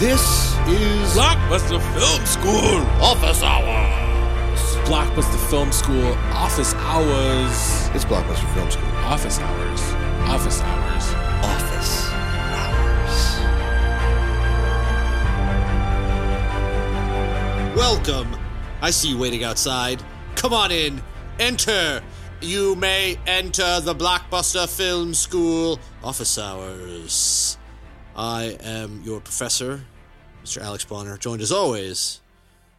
This is Blockbuster Film School. Office Hours. Blockbuster Film School. Office hours. It's Blockbuster Film School. Office hours. Office hours. Office Hours. Welcome. I see you waiting outside. Come on in. Enter. You may enter the Blockbuster Film School office hours. I am your professor, Mr. Alex Bonner, joined as always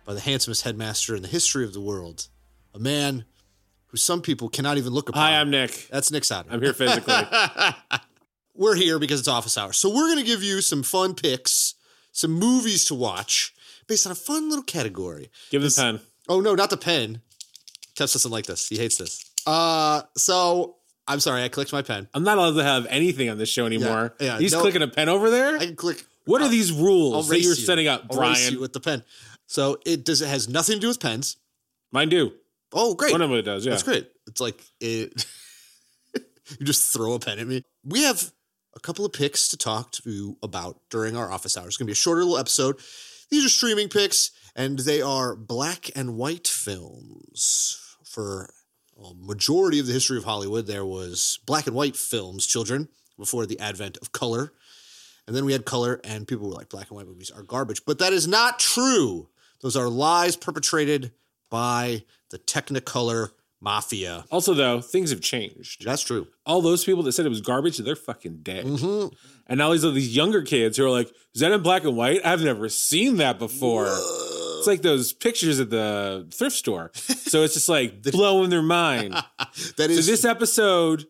by the handsomest headmaster in the history of the world, a man who some people cannot even look upon. Hi, I'm Nick. That's Nick Sauter. I'm here physically. we're here because it's office hours. So we're going to give you some fun picks, some movies to watch based on a fun little category. Give the pen. Oh no, not the pen. Tess doesn't like this. He hates this. Uh, so I'm sorry, I clicked my pen. I'm not allowed to have anything on this show anymore. Yeah, yeah, He's no- clicking a pen over there. I can click. what are these rules that you're you. setting up, I'll Brian? with the pen. So it does. It has nothing to do with pens. Mine do. Oh, great. One of them does. Yeah. That's great. It's like it. you just throw a pen at me. We have a couple of picks to talk to you about during our office hours. It's gonna be a shorter little episode. These are streaming picks, and they are black and white films. For a majority of the history of Hollywood, there was black and white films, children, before the advent of color. And then we had color, and people were like, black and white movies are garbage. But that is not true. Those are lies perpetrated by the Technicolor mafia. Also, though, things have changed. That's true. All those people that said it was garbage, they're fucking dead. Mm-hmm. And now these are these younger kids who are like, "Is that in black and white? I've never seen that before." It's like those pictures at the thrift store. So it's just like blowing their mind. That So this episode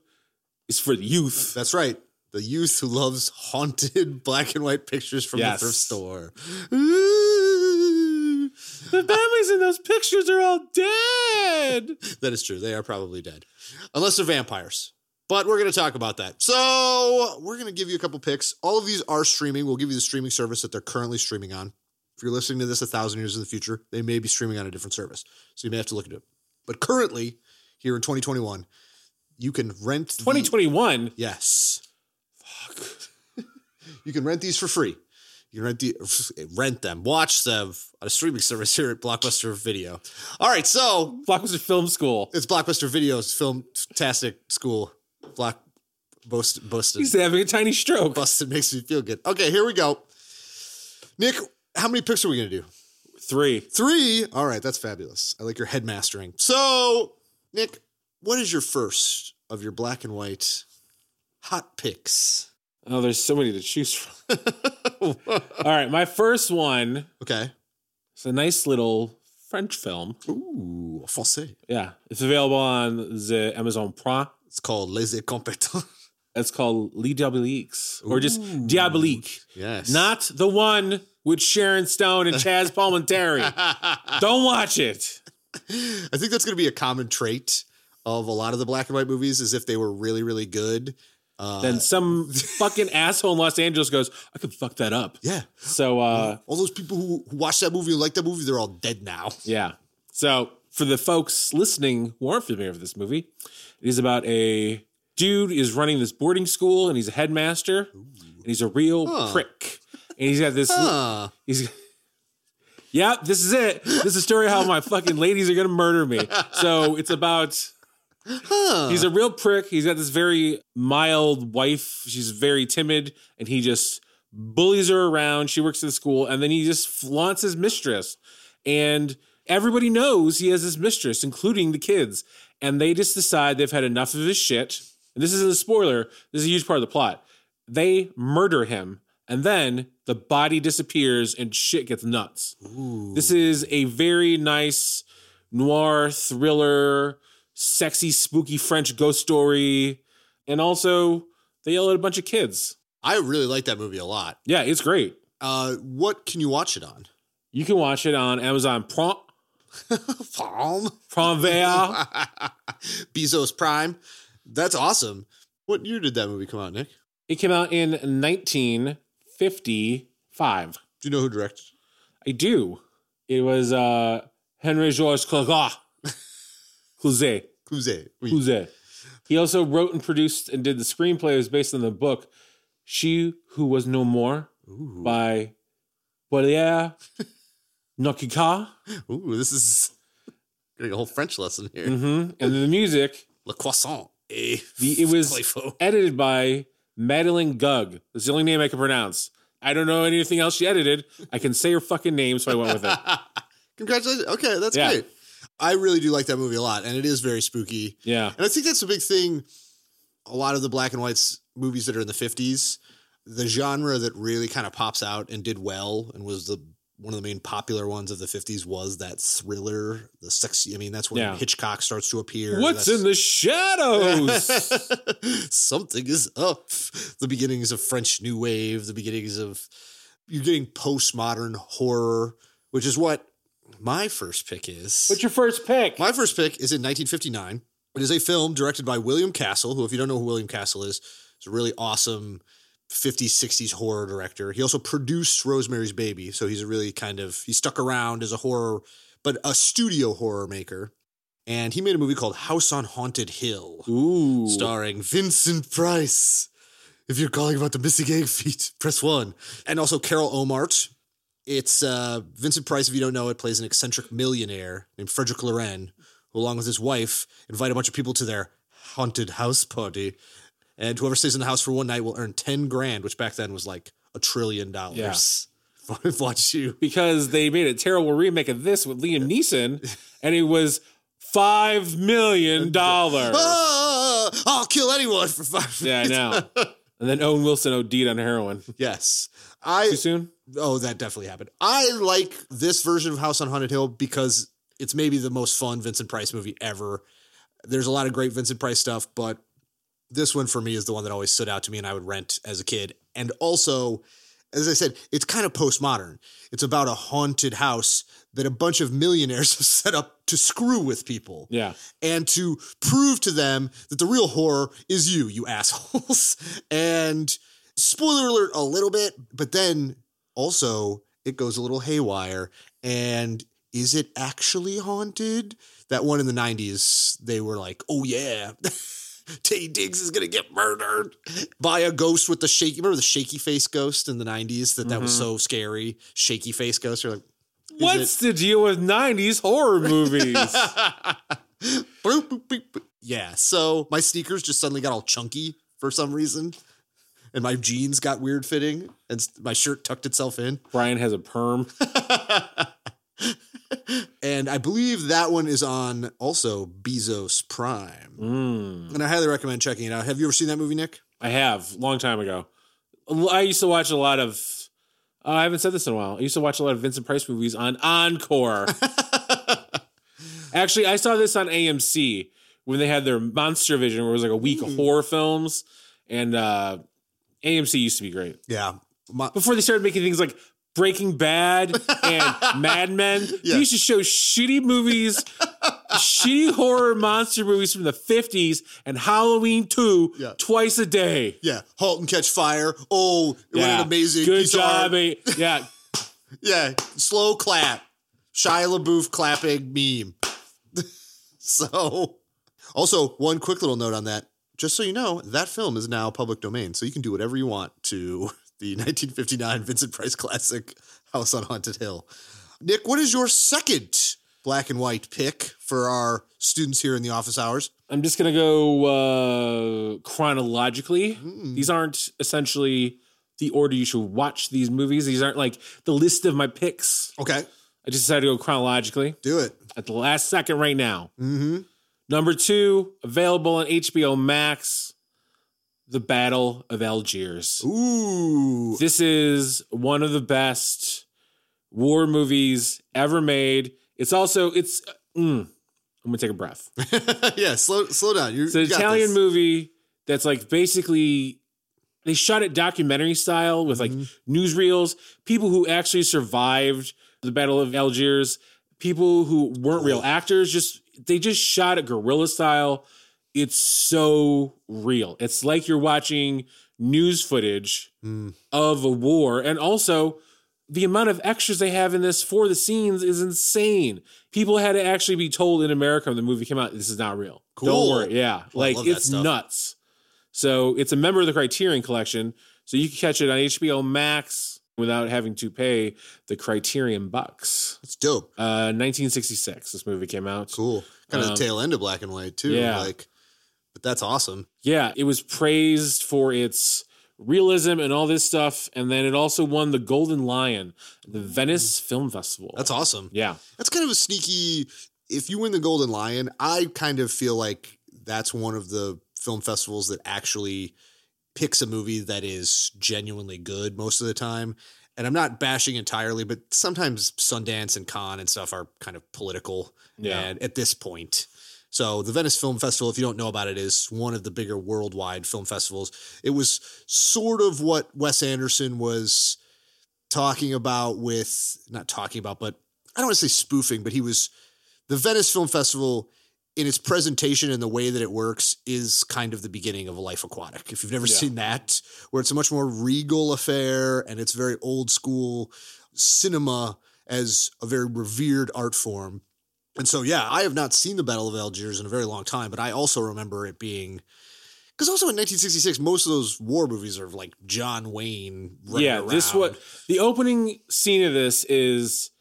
is for the youth. That's right. The youth who loves haunted black and white pictures from Yes. the thrift store. The families in those pictures are all dead. that is true. They are probably dead. Unless they're vampires. But we're going to talk about that. So, we're going to give you a couple picks. All of these are streaming. We'll give you the streaming service that they're currently streaming on. If you're listening to this a thousand years in the future, they may be streaming on a different service. So, you may have to look into it. But currently, here in 2021, you can rent. the- 2021. Yes. Fuck. you can rent these for free. You can rent the rent them, watch them on a streaming service here at Blockbuster Video. All right, so Blockbuster Film School. it's Blockbuster Video's Filmtastic School. Block Boston Boston. He's having a tiny stroke. Busted makes me feel good. Okay, here we go. Nick, how many picks are we gonna do? Three. Three. All right, that's fabulous. I like your headmastering. So, Nick, what is your first of your black and white hot picks? Oh, there's so many to choose from. All right, my first one Okay. It's a nice little French film. Ooh, français. Yeah, it's available on the Amazon Prime. It's called Les Incompetents. It's called Les Diaboliques, or just Diabolique. Yes. Not the one with Sharon Stone and Chazz Palminteri. Don't watch it. I think that's going to be a common trait of a lot of the black and white movies is if they were really, really good. Uh, Then some fucking asshole in Los Angeles goes, I could fuck that up. yeah. So, uh, All those people who, who watched that movie and liked that movie, they're all dead now. yeah. So, for the folks listening who aren't familiar with this movie, it is about a dude is running this boarding school and he's a headmaster and he's a real Huh. prick. And he's got this Huh. He's Yep, this is it. This is a story how my fucking ladies are gonna murder me. So it's about Huh. he's a real prick. He's got this very mild wife. She's very timid, and he just bullies her around. She works at the school, and then he just flaunts his mistress. And everybody knows he has this mistress, including the kids. And they just decide they've had enough of his shit. And this isn't a spoiler, this is a huge part of the plot. They murder him, and then the body disappears and shit gets nuts. This is a very nice noir thriller, sexy, spooky French ghost story. And also, they yell at a bunch of kids. I really like that movie a lot. Yeah, it's great. Uh, what can you watch it on? You can watch it on Amazon Prime, Palm. Prime Video. Bezos Prime. That's awesome. What year did that movie come out, Nick? It came out in 1955. Do you know who directed? I do. It was uh, Henry Georges Clouzet. Clouzet. Cluzet. Oui. Clouzet. He also wrote and produced and did the screenplay. It was based on the book She Who Was No More Ooh. by yeah. Nokika. Ooh, this is getting a whole French lesson here. hmm And the music, Le croissant. Eh, the, it was Playful. edited by Madeleine Gug. That's the only name I can pronounce. I don't know anything else she edited. I can say her fucking name, so I went with it. Congratulations. Okay, that's Yeah. great. I really do like that movie a lot, and it is very spooky. Yeah. And I think that's a big thing. A lot of the black and whites movies that are in the 50s, the genre that really kind of pops out and did well and was the one of the main popular ones of the 50s was that thriller, the sexy. I mean, that's when Yeah. Hitchcock starts to appear. What's That's- in the shadows? Something is up. The beginnings of French New Wave, the beginnings of you're getting postmodern horror, which is what my first pick is. What's your first pick? my first pick is in 1959. It is a film directed by William Castle, who, if you don't know who William Castle is, is a really awesome 50s, 60s horror director. He also produced Rosemary's Baby, so he's a really kind of he stuck around as a horror, but a studio horror maker. And he made a movie called House on Haunted Hill Ooh. starring Vincent Price. If you're calling about the missing egg feet, press one. And also Carol Ohmart. It's uh, Vincent Price, if you don't know it, plays an eccentric millionaire named Frederick Loren, who, along with his wife, invite a bunch of people to their haunted house party. And whoever stays in the house for one night will earn 10 grand, which back then was like a trillion dollars. Watch you. because they made a terrible remake of this with Liam Neeson, and it was five million dollars. Ah, I'll kill anyone for five. Yeah, I know. And then Owen Wilson OD'd on heroin. Yes. I Too soon? Oh, that definitely happened. I like this version of House on Haunted Hill because it's maybe the most fun Vincent Price movie ever. There's a lot of great Vincent Price stuff, but this one for me is the one that always stood out to me and I would rent as a kid. And also, as I said, it's kind of postmodern. It's about a haunted house that a bunch of millionaires have set up to screw with people Yeah. and to prove to them that the real horror is you, you assholes. and spoiler alert a little bit, but then also it goes a little haywire. And is it actually haunted? That one in the 90s, they were like, oh yeah. Taye Diggs is gonna get murdered by a ghost with the shaky. Remember the shaky face ghost in the '90s? That that was mm-hmm. so scary. Shaky face ghost. You're like, What's the deal with 90s horror movies? Yeah. So my sneakers just suddenly got all chunky for some reason, and my jeans got weird fitting, and my shirt tucked itself in. Brian has a perm. And I believe that one is on also Bezos Prime, Mm. and I highly recommend checking it out. Have you ever seen that movie, Nick? I have, long time ago. I used to watch a lot of. uh, I haven't said this in a while. I used to watch a lot of Vincent Price movies on Encore. Actually, I saw this on AMC when they had their Monster Vision, where it was like a week of horror films, and uh, AMC used to be great Yeah. Before they started making things like Breaking Bad and Mad Men. Yeah. They used to show shitty movies, shitty horror monster movies from the fifties, and Halloween two Yeah. twice a day. yeah. Halt and Catch Fire. Oh, what an amazing Good job, mate. Yeah. Yeah, slow clap. Shia LaBeouf clapping meme. so, also, one quick little note on that. Just so you know, that film is now public domain, so you can do whatever you want to the 1959 Vincent Price classic House on Haunted Hill. Nick, what is your second black and white pick for our students here in the office hours? I'm just gonna go uh chronologically. Mm. These aren't essentially the order you should watch these movies. These aren't like the list of my picks. Okay, I just decided to go chronologically do it. at the last second right now. Mm-hmm. Number two, available on HBO Max, The Battle of Algiers. Ooh. This is one of the best war movies ever made. It's also it's. mm, I'm gonna take a breath. yeah, slow slow down. You, It's an Italian this. movie that's like basically they shot it documentary style with like Mm-hmm. newsreels, people who actually survived the Battle of Algiers, people who weren't real actors, just they just shot it guerrilla style. It's so real. It's like you're watching news footage Mm. of a war and also the amount of extras they have in this for the scenes is insane. People had to actually be told in America when the movie came out, this is not real. Cool. Don't worry. Yeah. Like it's nuts. So it's a member of the Criterion collection. So you can catch it on HBO Max. without having to pay the Criterion bucks. It's dope. Uh, 1966, this movie came out. Cool. Kind of Um, the tail end of black and white too. yeah. Like, but that's awesome. Yeah, it was praised for its realism and all this stuff, and then it also won the Golden Lion, the mm-hmm. Venice Film Festival. That's awesome. yeah, That's kind of a sneaky. If you win the Golden Lion, I kind of feel like that's one of the film festivals that actually picks a movie that is genuinely good most of the time. And I'm not bashing entirely, but sometimes Sundance and Cannes and stuff are kind of political. Yeah. And at this point, so the Venice Film Festival, if you don't know about it, is one of the bigger worldwide film festivals. It was sort of what Wes Anderson was talking about with not talking about, but I don't want to say spoofing, but he was the Venice Film Festival in its presentation and the way that it works is kind of the beginning of a life aquatic. If you've never Yeah. seen that, where it's a much more regal affair and it's very old school cinema as a very revered art form. And so, yeah, I have not seen the Battle of Algiers in a very long time, but I also remember it being because also in 1966, most of those war movies are like John Wayne. yeah. This around. what the opening scene of this is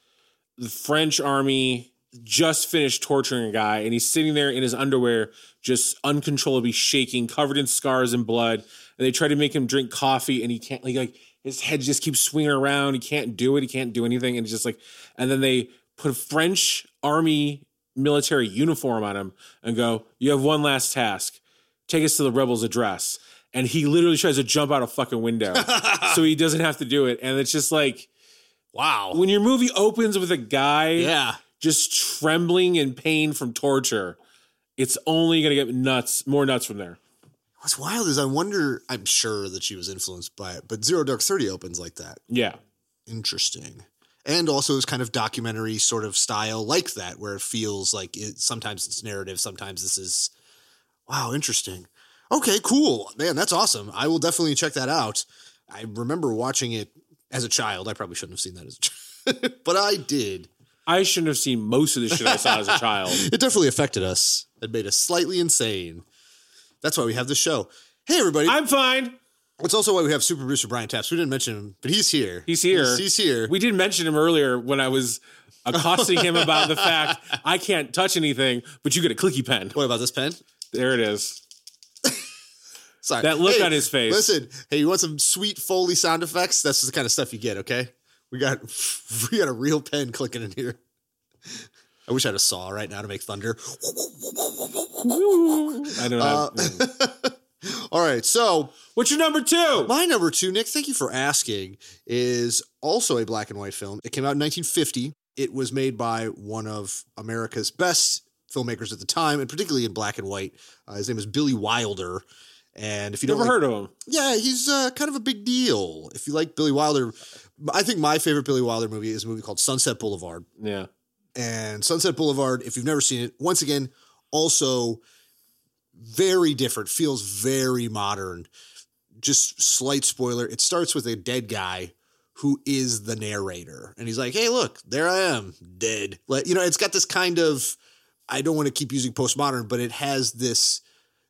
the French army just finished torturing a guy, and he's sitting there in his underwear, just uncontrollably shaking, covered in scars and blood. And they try to make him drink coffee, and he can't. Like, like his head just keeps swinging around. He can't do it. He can't do anything. And it's just like, and then they put a French army military uniform on him and go, "You have one last task. Take us to the rebels' address." And he literally tries to jump out a fucking window, so he doesn't have to do it. And it's just like wow. when your movie opens with a guy Yeah. just trembling in pain from torture, it's only gonna get nuts, more nuts from there. What's wild is I wonder, I'm sure that she was influenced by it, but Zero Dark 30 opens like that. Yeah. Interesting. And also is kind of documentary sort of style like that, where it feels like it, sometimes it's narrative, sometimes this is, wow, interesting. Okay, cool. Man, that's awesome. I will definitely check that out. I remember watching it as a child. I probably shouldn't have seen that as a child, but I did. I shouldn't have seen most of the shit I saw as a child. It definitely affected us. It made us slightly insane. That's why we have this show. Hey, everybody. I'm fine. It's also why we have super producer Brian Taps. We didn't mention him, but he's here. He's here. He's, he's here. We did mention him earlier when I was accosting him about the fact I can't touch anything, but you get a clicky pen. what about this pen? There it is. Sorry. That look on his face. Listen, hey, you want some sweet Foley sound effects? That's the kind of stuff you get, okay? We got we got a real pen clicking in here. I wish I had a saw right now to make thunder. I don't know. Uh, All right, so What's your number two? my number two, Nick, thank you for asking, is also a black and white film. It came out in 1950. It was made by one of America's best filmmakers at the time, and particularly in black and white. Uh, his name is Billy Wilder. And if you don't Never like- heard of him. yeah, he's uh, kind of a big deal. If you like Billy Wilder, I think my favorite Billy Wilder movie is a movie called Sunset Boulevard. Yeah. And Sunset Boulevard, if you've never seen it, once again, also very different, feels very modern. Just slight spoiler it starts with a dead guy who is the narrator. And he's like, hey, look, there I am, dead. Like, you know, it's got this kind of, I don't want to keep using postmodern, but it has this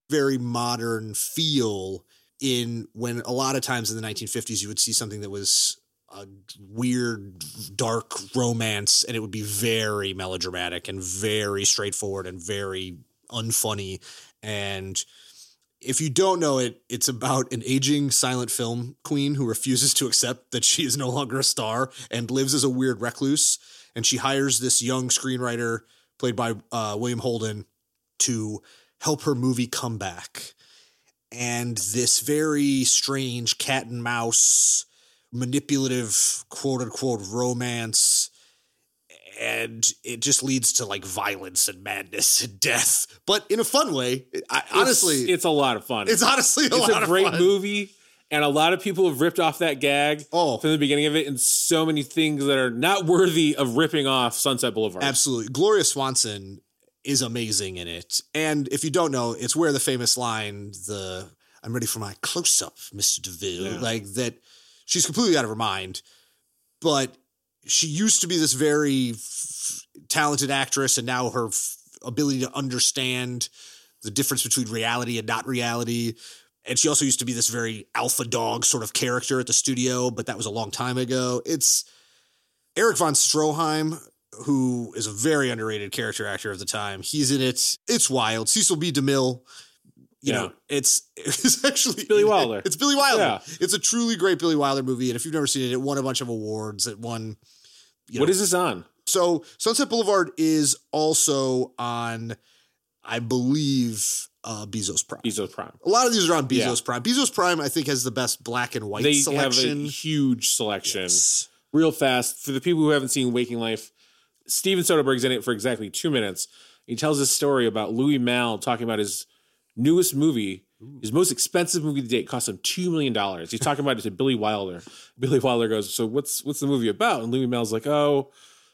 very modern feel in when a lot of times in the 1950s you would see something that was a weird dark romance and it would be very melodramatic and very straightforward and very unfunny and if you don't know it it's about an aging silent film queen who refuses to accept that she is no longer a star and lives as a weird recluse. And she hires this young screenwriter played by uh, william holden to help her movie come back. And this very strange cat and mouse manipulative quote unquote romance and it just leads to like violence and madness and death but in a fun way I, honestly it's, it's a lot of fun. it's honestly a it's lot a great fun. movie, and a lot of people have ripped off that gag Oh. from the beginning of it, and so many things that are not worthy of ripping off Sunset Boulevard. Absolutely. Gloria Swanson is amazing in it. And if you don't know, it's where the famous line, the I'm ready for my close up, Mr. DeMille, Yeah. like that she's completely out of her mind. But she used to be this very f- talented actress, and now her f- ability to understand the difference between reality and not reality And she also used to be this very alpha dog sort of character at the studio, but that was a long time ago. It's Erich von Stroheim, who is a very underrated character actor of the time. He's in it. It's wild. Cecil B. DeMille. You Yeah. know, it's it's actually Billy Wilder. It's Billy Wilder. Yeah. It's a truly great Billy Wilder movie, and if you've never seen it, it won a bunch of awards. It won. You What know, is this on? so Sunset Boulevard is also on, I believe, uh, Bezos Prime. Bezos Prime. A lot of these are on Bezos Yeah. Prime. Bezos Prime, I think, has the best black and white They selection. have a huge selection. Yes. Real fast for the people who haven't seen Waking Life. Steven Soderbergh's in it for exactly two minutes. He tells a story about Louis Malle talking about his newest movie, his most expensive movie to date, cost him two million dollars. He's talking about it to Billy Wilder. Billy Wilder goes, "So what's what's the movie about?" And Louis Malle's like, "Oh,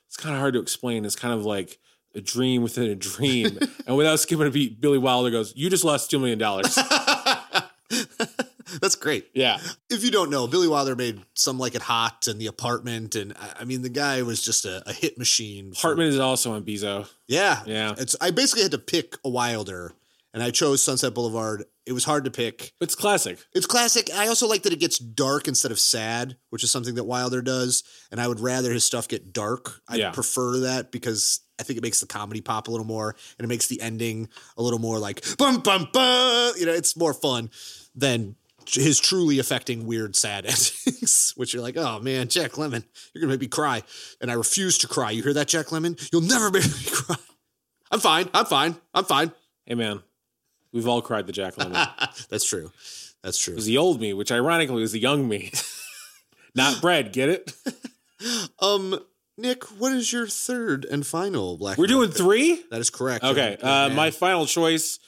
it's kind of hard to explain. It's kind of like." A dream within a dream, and without skipping a beat, Billy Wilder goes, "You just lost two million dollars." That's great. Yeah, If you don't know, Billy Wilder made Some Like It Hot and The Apartment, and I- mean, the guy was just a, a hit machine. Hartman is also on Bezo. Yeah, Yeah. It's I basically had to pick a Wilder, and I chose Sunset Boulevard. It was hard to pick. It's classic. It's classic. I also like that it gets dark instead of sad, which is something that Wilder does. And I would rather his stuff get dark. I Yeah. prefer that because I think it makes the comedy pop a little more and it makes the ending a little more like bum bum bum. You know, it's more fun than his truly affecting weird sad endings, which you're like, oh man, Jack Lemmon, you're gonna make me cry. And I refuse to cry. You hear that, Jack Lemmon? You'll never make me cry. I'm fine. I'm fine. I'm fine. Hey man, we've all cried the Jack Lemmon. That's true. That's true. It was the old me, which ironically was the young me. Not bread, get it? Um, Nick, what is your third and final black? We're doing three? That is correct. Okay. Uh, my final choice,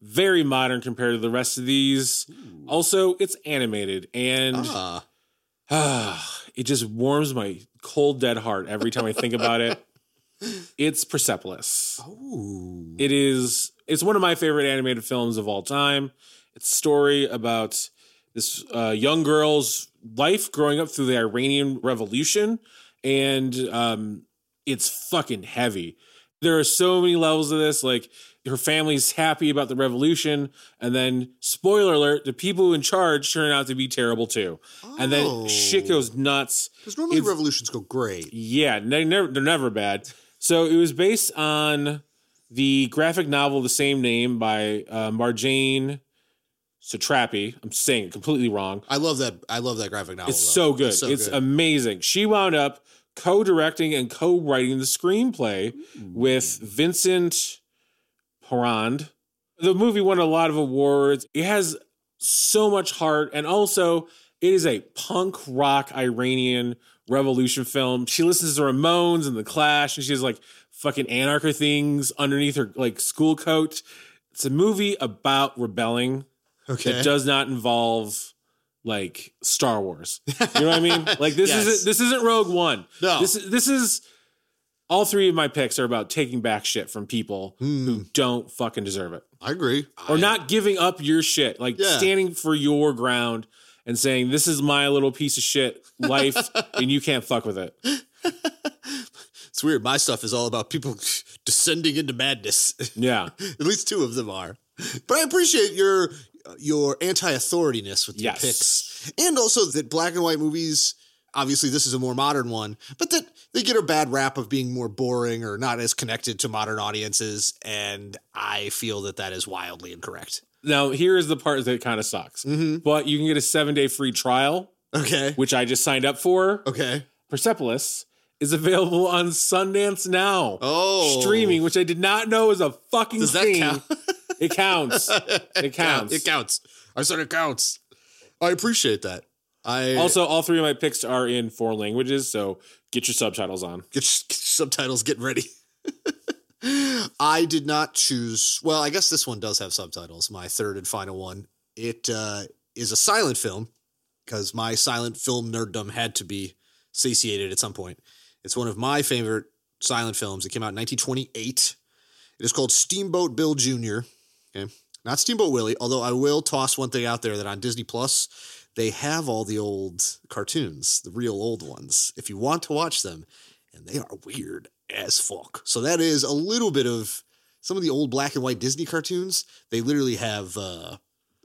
very modern compared to the rest of these. Also, it's animated and ah, ah, it just warms my cold, dead heart every time I think about it. It's Persepolis. ooh, It is. It's one of my favorite animated films of all time. It's a story about this uh, young girl's life growing up through the Iranian Revolution, and um, it's fucking heavy. There are so many levels of this. Like her family's happy about the revolution, and then spoiler alert: the people in charge turn out to be terrible too, and Oh. then shit goes nuts. because normally it's- revolutions go great. Yeah, they never, they're never bad. So it was based on the graphic novel of the same name by uh, Marjane Satrapi. I'm saying it completely wrong. I love that. I love that graphic novel. It's though. so good. It's, so good. amazing. She wound up co-directing and co-writing the screenplay with Vincent Paronnaud. The movie won a lot of awards. It has so much heart, and also it is a punk rock Iranian revolution film. She listens to Ramones and the Clash, and she has like fucking anarcho things underneath her like school coat. It's a movie about rebelling okay. that does not involve like Star Wars. You know what I mean? Like this Yes. isn't this isn't Rogue One. No. This is this is all three of my picks are about taking back shit from people who hmm. don't fucking deserve it. I agree. Or I- not giving up your shit. Like Yeah. standing for your ground and saying, This is my little piece of shit life and you can't fuck with it. It's weird. My stuff is all about people descending into madness. Yeah. At least two of them are. But I appreciate your your anti-authorityness with your Yes. picks, and also that black and white movies. Obviously, this is a more modern one, but that they get a bad rap of being more boring or not as connected to modern audiences, and I feel that that is wildly incorrect. Now here is the part that kind of sucks. Mm-hmm. But you can get a seven day free trial, Okay. which I just signed up for. Okay. Persepolis is available on Sundance now. Oh, Streaming, which I did not know is a fucking Does thing. count? It counts. It counts. It counts. I said it counts. I appreciate that. I Also, all three of my picks are in foreign languages, so get your subtitles on. get, your- get your subtitles getting ready. I did not choose. Well, I guess this one does have subtitles. My third and final one. It uh, is a silent film because my silent film nerddom had to be satiated at some point. It's one of my favorite silent films. It came out in 1928. It is called Steamboat Bill Jr. Okay, not Steamboat Willie. Although I will toss one thing out there that on Disney Plus they have all the old cartoons, the real old ones. If you want to watch them, and they are weird as fuck. So that is a little bit of some of the old black and white Disney cartoons. They literally have uh,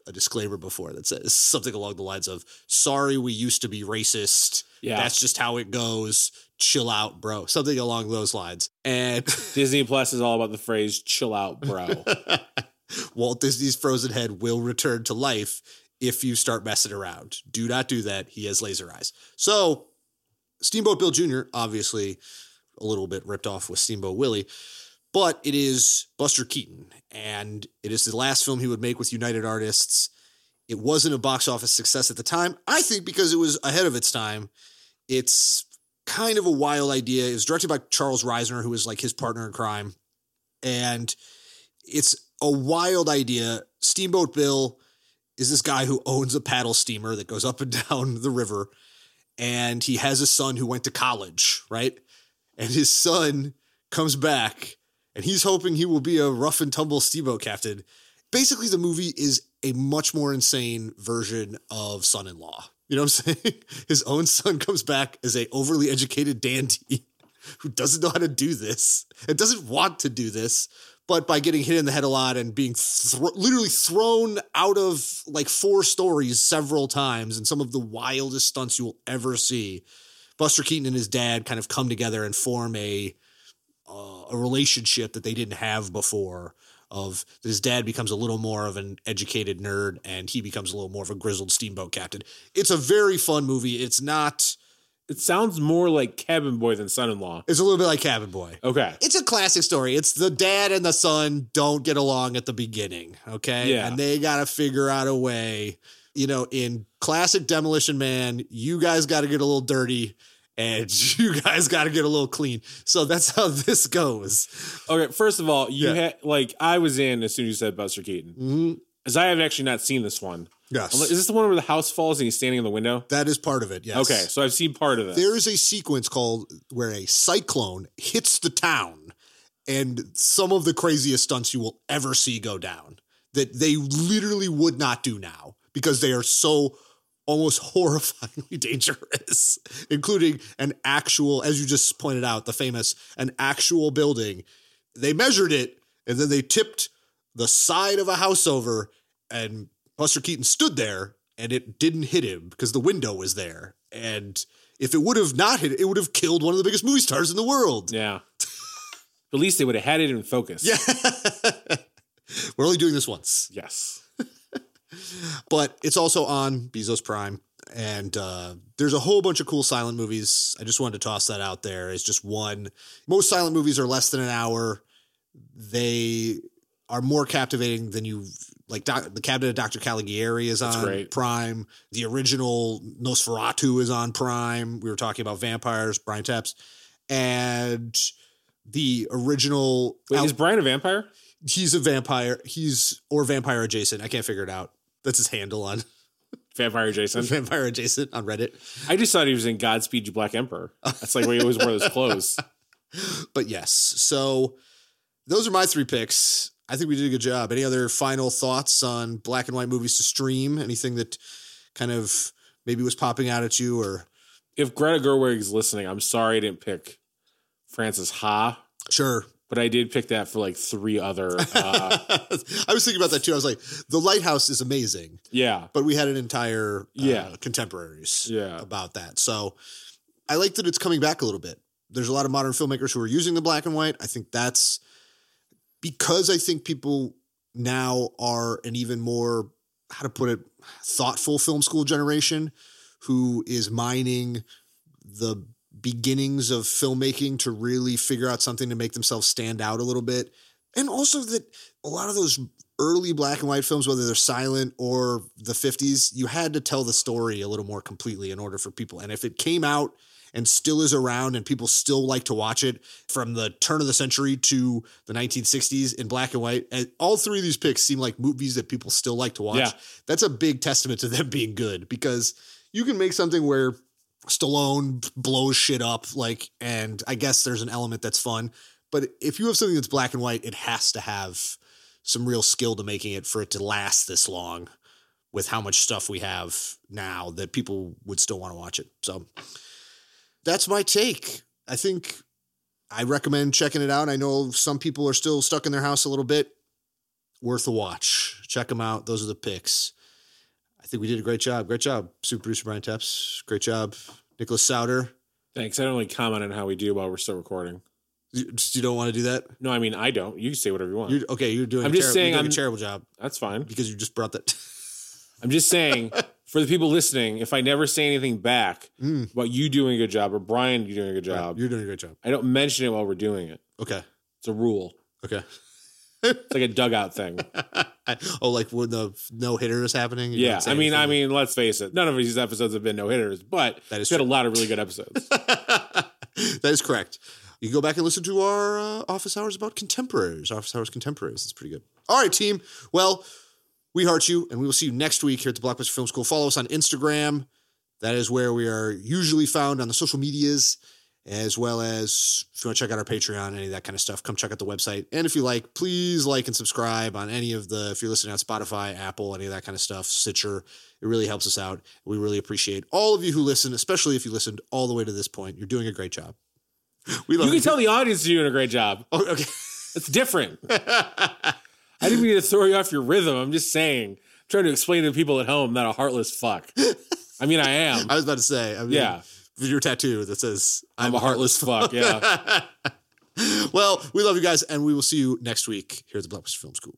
a disclaimer before that says something along the lines of "Sorry, we used to be racist. Yeah. That's just how it goes. Chill out, bro." Something along those lines. And Disney Plus is all about the phrase "chill out, bro." Walt Disney's Frozen Head will return to life if you start messing around. Do not do that. He has laser eyes. So, Steamboat Bill Jr., obviously a little bit ripped off with Steamboat Willie, but it is Buster Keaton, and it is the last film he would make with United Artists. It wasn't a box office success at the time. I think because it was ahead of its time. It's kind of a wild idea. It was directed by Charles Reisner, who was like his partner in crime. And it's a wild idea. Steamboat Bill is this guy who owns a paddle steamer that goes up and down the river. And he has a son who went to college, right? And his son comes back and he's hoping he will be a rough and tumble steamboat captain. Basically, the movie is a much more insane version of Son in Law. You know what I'm saying? His own son comes back as a overly educated dandy who doesn't know how to do this and doesn't want to do this, but by getting hit in the head a lot and being thro- literally thrown out of like four stories several times and some of the wildest stunts you will ever see, Buster Keaton and his dad kind of come together and form a uh, a relationship that they didn't have before. Of that his dad becomes a little more of an educated nerd and he becomes a little more of a grizzled steamboat captain. It's a very fun movie. It's not. it sounds more like Cabin Boy than Son-in-Law. It's a little bit like Cabin Boy. Okay. It's a classic story. It's the dad and the son don't get along at the beginning, okay? Yeah. And they got to figure out a way. You know, in classic Demolition Man, you guys got to get a little dirty and you guys got to get a little clean. So that's how this goes. Okay. First of all, you Yeah. had like I was in as soon as you said Buster Keaton, Mhm. as I have actually not seen this one. Yes. Is this the one where the house falls and he's standing in the window? that is part of it. Yes. Okay, so I've seen part of it. There is a sequence called where a cyclone hits the town and some of the craziest stunts you will ever see go down that they literally would not do now because they are so almost horrifyingly dangerous, including an actual, as you just pointed out, the famous, an actual building. They measured it and then they tipped the side of a house over and Buster Keaton stood there and it didn't hit him because the window was there. And if it would have not hit it, it would have killed one of the biggest movie stars in the world. yeah. At least they would have had it in focus. Yeah. We're only doing this once, Yes. But it's also on Bezos Prime. And uh, there's a whole bunch of cool silent movies. I just wanted to toss that out there It's just one. Most silent movies are less than an hour. They are more captivating than you like. Doc, the Cabinet of Dr. Caligari is on great. Prime. The original Nosferatu is on Prime. We were talking about vampires, Brian Taps, and the original. Wait, Al- is Brian a vampire? he's a vampire. He's or vampire adjacent. I can't figure it out. That's his handle on Vampire Jason. vampire Jason on Reddit. I just thought he was in Godspeed You Black Emperor. That's like where he always wore those clothes. But yes, so those are my three picks. I think we did a good job. Any other final thoughts on black and white movies to stream? Anything that kind of maybe was popping out at you or If Greta Gerwig's listening, I'm sorry I didn't pick Frances Ha, sure. But I did pick that for like three other. Uh, I was thinking about that too. I was like, The Lighthouse is amazing, yeah. but we had an entire uh, Yeah. contemporaries Yeah. about that. So I like that it's coming back a little bit. There's a lot of modern filmmakers who are using the black and white. I think that's because I think people now are an even more, how to put it, thoughtful film school generation who is mining the beginnings of filmmaking to really figure out something to make themselves stand out a little bit. And also that a lot of those early black and white films, whether they're silent or the 50s, you had to tell the story a little more completely in order for people. And if it came out and still is around and people still like to watch it from the turn of the century to the 1960s in black and white, and all three of these picks seem like movies that people still like to watch. Yeah. That's a big testament to them being good because you can make something where Stallone blows shit up, like, and I guess there's an element that's fun. But if you have something that's black and white, it has to have some real skill to making it for it to last this long with how much stuff we have now that people would still want to watch it. So that's my take. I think I recommend checking it out. I know some people are still stuck in their house a little bit. Worth a watch. Check them out. Those are the picks. I think we did a great job. Great job, super producer Brian Tepps. Great job, Nicholas Souter. Thanks. I don't really comment on how we do while we're still recording. You, you don't want to do that? No, I mean I don't. You can say whatever you want. You're, okay, you're doing. I'm just terri- saying I'm- a terrible job That's fine. because you just brought that. I'm just saying for the people listening, if I never say anything back Mm. about you doing a good job or Brian you doing a good job, You're doing a great job. I don't mention it while we're doing it. Okay, It's a rule. okay. It's like a dugout thing. oh, like when the no hitter is happening. Yeah, I mean, I mean, let's face it. None of these episodes have been no hitters, but That is we've had a lot of really good episodes. that is correct. You can go back and listen to our uh, office hours about contemporaries. Office hours contemporaries. It's pretty good. All right, team. Well, we heart you, and we will see you next week here at the Blockbuster Film School. Follow us on Instagram. That is where we are usually found on the social medias, as well as if you want to check out our Patreon, any of that kind of stuff, come check out the website. And if you like, please like and subscribe on any of the, if you're listening on Spotify, Apple, any of that kind of stuff, Stitcher. It really helps us out. We really appreciate all of you who listen, especially if you listened all the way to this point. You're doing a great job. We love You can tell the audience you're doing a great job. Oh, okay. It's different. I didn't mean to throw you off your rhythm. I'm just saying, I'm trying to explain to people at home that a heartless fuck. I mean, I am. I was about to say, I mean, Yeah. Your tattoo that says I'm a heartless fuck. Yeah. well, we love you guys, and we will see you next week here at the Blockbuster Film School.